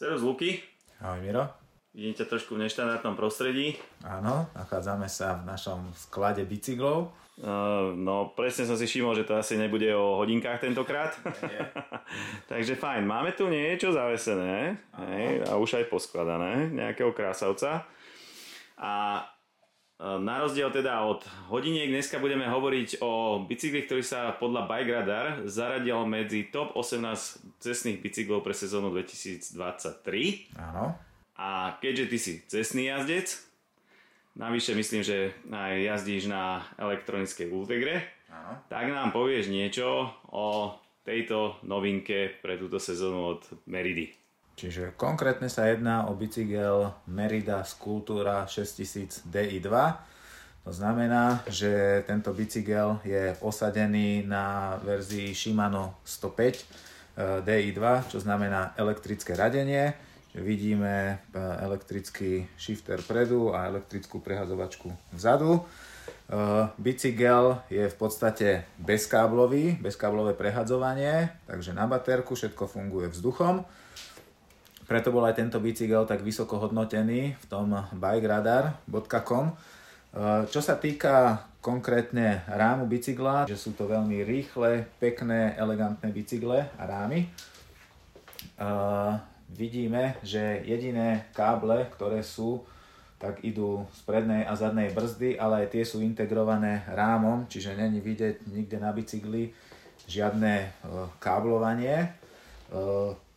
Serus Luky. Ahoj Miro. Vidím ťa trošku v neštandardnom prostredí. Áno, nachádzame sa v našom sklade bicyklov. Uh, no presne som si všimol, že to asi nebude o hodinkách tentokrát. Takže fajn, máme tu niečo zavesené hej, a už aj poskladané, nejakého krásavca. A na rozdiel teda od hodiniek dneska budeme hovoriť o bicykli, ktorý sa podľa Bike Radar zaradil medzi top 18 cestných bicyklov pre sezónu 2023. Áno. A keďže ty si cestný jazdec, Navyše myslím, že aj jazdíš na elektronickej Ultegre. Áno. Tak nám povieš niečo o tejto novinke pre túto sezónu od Meridy. Čiže konkrétne sa jedná o bicykel Merida Sculptura 6000 Di2. To znamená, že tento bicykel je osadený na verzii Shimano 105 eh, Di2, čo znamená elektrické radenie vidíme e, elektrický shifter predu a elektrickú prehazovačku vzadu. E, bicykel je v podstate bezkáblový, bezkáblové prehadzovanie, takže na baterku všetko funguje vzduchom. Preto bol aj tento bicykel tak vysoko hodnotený v tom bikeradar.com. E, čo sa týka konkrétne rámu bicykla, že sú to veľmi rýchle, pekné, elegantné bicykle a rámy vidíme, že jediné káble, ktoré sú, tak idú z prednej a zadnej brzdy, ale aj tie sú integrované rámom, čiže není vidieť nikde na bicykli žiadne e, káblovanie.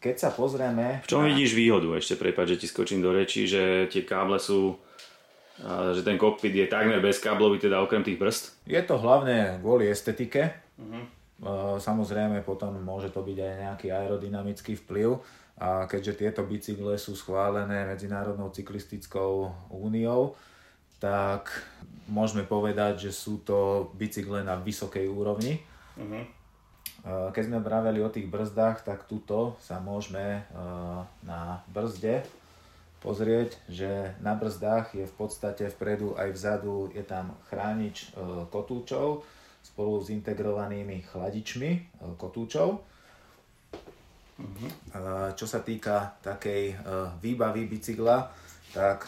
Keď sa pozrieme... V čom vidíš výhodu? Ešte prepáč, že ti skočím do reči, že tie káble sú že ten kokpit je takmer bezkáblový, teda okrem tých brzd? Je to hlavne kvôli estetike. Uh-huh. Samozrejme potom môže to byť aj nejaký aerodynamický vplyv a keďže tieto bicykle sú schválené Medzinárodnou cyklistickou úniou, tak môžeme povedať, že sú to bicykle na vysokej úrovni. Uh-huh. Keď sme braveli o tých brzdách, tak tuto sa môžeme na brzde pozrieť, že na brzdách je v podstate vpredu aj vzadu je tam chránič e, kotúčov spolu s integrovanými chladičmi kotúčov Uh-huh. Čo sa týka takej výbavy bicykla, tak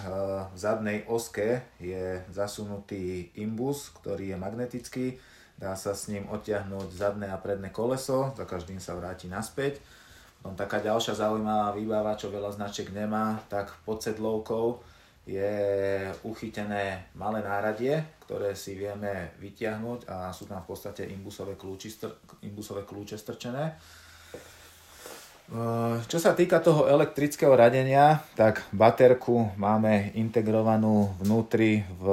v zadnej oske je zasunutý imbus, ktorý je magnetický. Dá sa s ním odtiahnuť zadné a predné koleso, za každým sa vráti naspäť. Potom taká ďalšia zaujímavá výbava, čo veľa značiek nemá, tak pod sedlovkou je uchytené malé náradie, ktoré si vieme vytiahnuť a sú tam v podstate imbusové, kľúči, imbusové kľúče strčené. Eh, čo sa týka toho elektrického radenia, tak baterku máme integrovanú vnútri v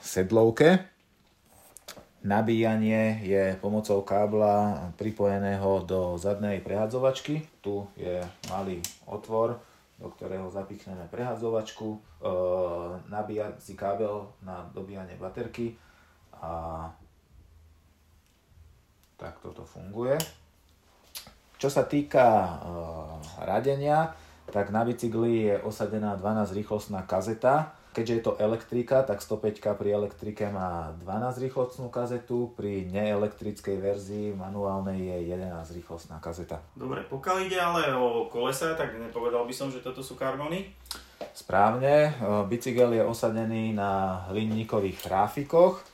sedlovke. Nabíjanie je pomocou kábla pripojeného do zadnej prehadzovačky. Tu je malý otvor, do ktorého zapichneme prehadzovačku, e, nabíjací kábel na dobíjanie baterky a tak toto funguje. Čo sa týka uh, radenia, tak na bicykli je osadená 12 rýchlostná kazeta. Keďže je to elektrika, tak 105 pri elektrike má 12 rýchlostnú kazetu, pri neelektrickej verzii manuálnej je 11 rýchlostná kazeta. Dobre, pokiaľ ide ale o kolesa, tak nepovedal by som, že toto sú karbony? Správne, bicykel je osadený na hliníkových grafikoch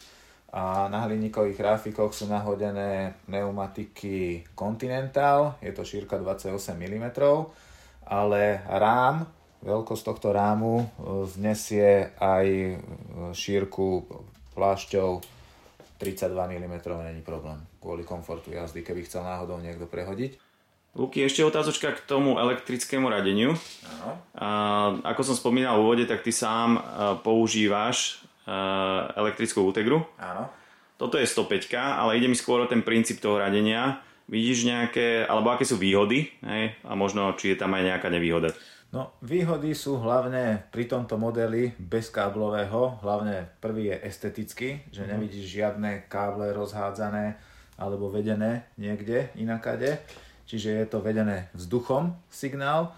a na hliníkových grafikoch sú nahodené pneumatiky Continental, je to šírka 28 mm, ale rám, veľkosť tohto rámu e, znesie aj e, šírku plášťov 32 mm, není problém, kvôli komfortu jazdy, keby chcel náhodou niekto prehodiť. Luky, ešte otázočka k tomu elektrickému radeniu. A, ako som spomínal v úvode, tak ty sám používaš elektrickú Ultegru. Áno. Toto je 105, ale ide mi skôr o ten princíp toho radenia. Vidíš nejaké, alebo aké sú výhody hej? a možno či je tam aj nejaká nevýhoda? No, výhody sú hlavne pri tomto modeli bezkáblového, hlavne prvý je estetický, že mm. nevidíš žiadne káble rozhádzané alebo vedené niekde inakade, čiže je to vedené vzduchom signál.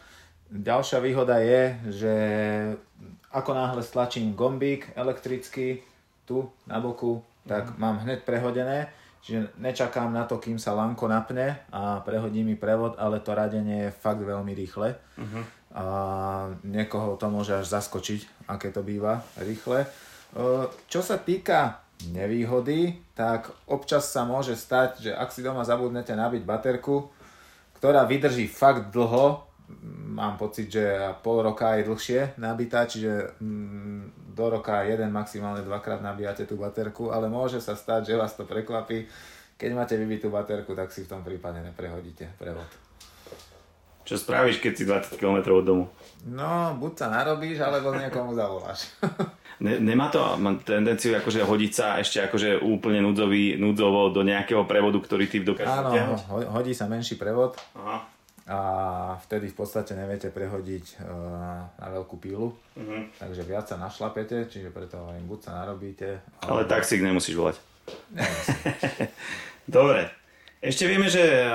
Ďalšia výhoda je, že ako náhle stlačím gombík elektrický tu na boku, tak mm. mám hneď prehodené. Čiže nečakám na to, kým sa lanko napne a prehodí mi prevod, ale to radenie je fakt veľmi rýchle. Uh-huh. A niekoho to môže až zaskočiť, aké to býva rýchle. Čo sa týka nevýhody, tak občas sa môže stať, že ak si doma zabudnete nabiť baterku, ktorá vydrží fakt dlho, mám pocit, že pol roka je dlhšie nabitá, čiže do roka jeden, maximálne dvakrát nabíjate tú baterku, ale môže sa stať, že vás to prekvapí. Keď máte vybitú baterku, tak si v tom prípade neprehodíte prevod. Čo spravíš, keď si 20 km od domu? No, buď sa narobíš, alebo niekomu zavoláš. Ne, nemá to tendenciu akože hodiť sa ešte akože úplne núdzový, núdzovo do nejakého prevodu, ktorý ty dokážeš Áno, ho, hodí sa menší prevod Aha. a vtedy v podstate neviete prehodiť uh, na veľkú pílu, uh-huh. takže viac sa našlapete, čiže preto hovorím, buď sa narobíte. Ale alebo... taxík nemusíš volať. Dobre, ešte vieme, že eh,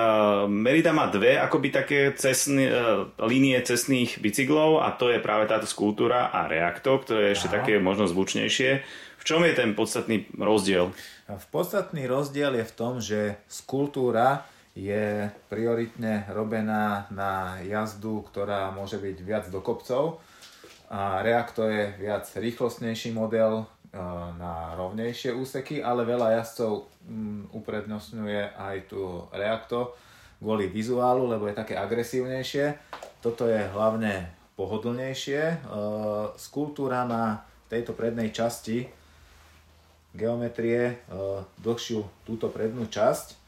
Merida má dve akoby také cestný, uh, línie cestných bicyklov a to je práve táto skultúra a reakto, ktoré je ešte Aha. také možno zvučnejšie. V čom je ten podstatný rozdiel? V podstatný rozdiel je v tom, že skultúra je prioritne robená na jazdu, ktorá môže byť viac do kopcov a Reacto je viac rýchlostnejší model, na rovnejšie úseky, ale veľa jazdcov mm, uprednostňuje aj tu Reacto kvôli vizuálu, lebo je také agresívnejšie. Toto je hlavne pohodlnejšie. E, skultúra má v tejto prednej časti geometrie e, dlhšiu túto prednú časť,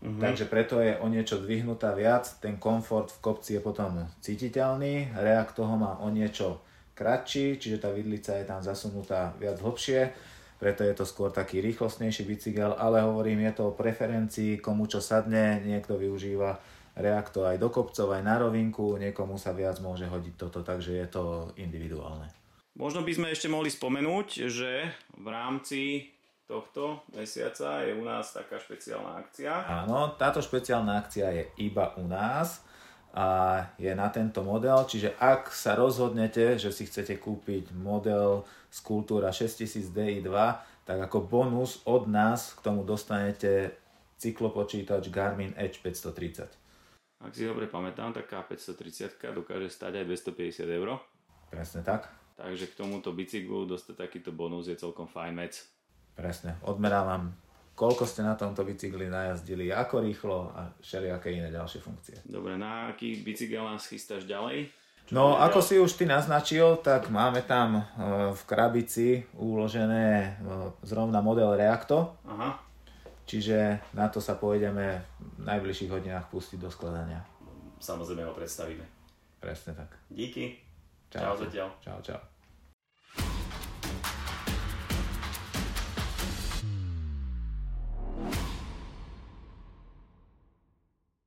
Mm-hmm. Takže preto je o niečo dvihnutá viac, ten komfort v kopci je potom cítiteľný, React toho má o niečo kratší, čiže tá vidlica je tam zasunutá viac hlbšie, preto je to skôr taký rýchlostnejší bicykel, ale hovorím, je to o preferencii, komu čo sadne, niekto využíva reakto aj do kopcov, aj na rovinku, niekomu sa viac môže hodiť toto, takže je to individuálne. Možno by sme ešte mohli spomenúť, že v rámci tohto mesiaca je u nás taká špeciálna akcia. Áno, táto špeciálna akcia je iba u nás a je na tento model. Čiže ak sa rozhodnete, že si chcete kúpiť model Skultúra 6000 Di2, tak ako bonus od nás k tomu dostanete cyklopočítač Garmin Edge 530. Ak si dobre pamätám, tak K530 dokáže stať aj 250 eur. Presne tak. Takže k tomuto bicyklu dostať takýto bonus je celkom fajn mec. Presne. Odmerávam koľko ste na tomto bicykli najazdili, ako rýchlo a všelijaké iné ďalšie funkcie. Dobre, na aký bicykel nás chystáš ďalej? Čo no, ako ďalej? si už ty naznačil, tak máme tam e, v krabici uložené e, zrovna model Reacto. Aha. Čiže na to sa pôjdeme v najbližších hodinách pustiť do skladania. Samozrejme ho predstavíme. Presne tak. Díky. Čau, čau zatiaľ. Čau, čau.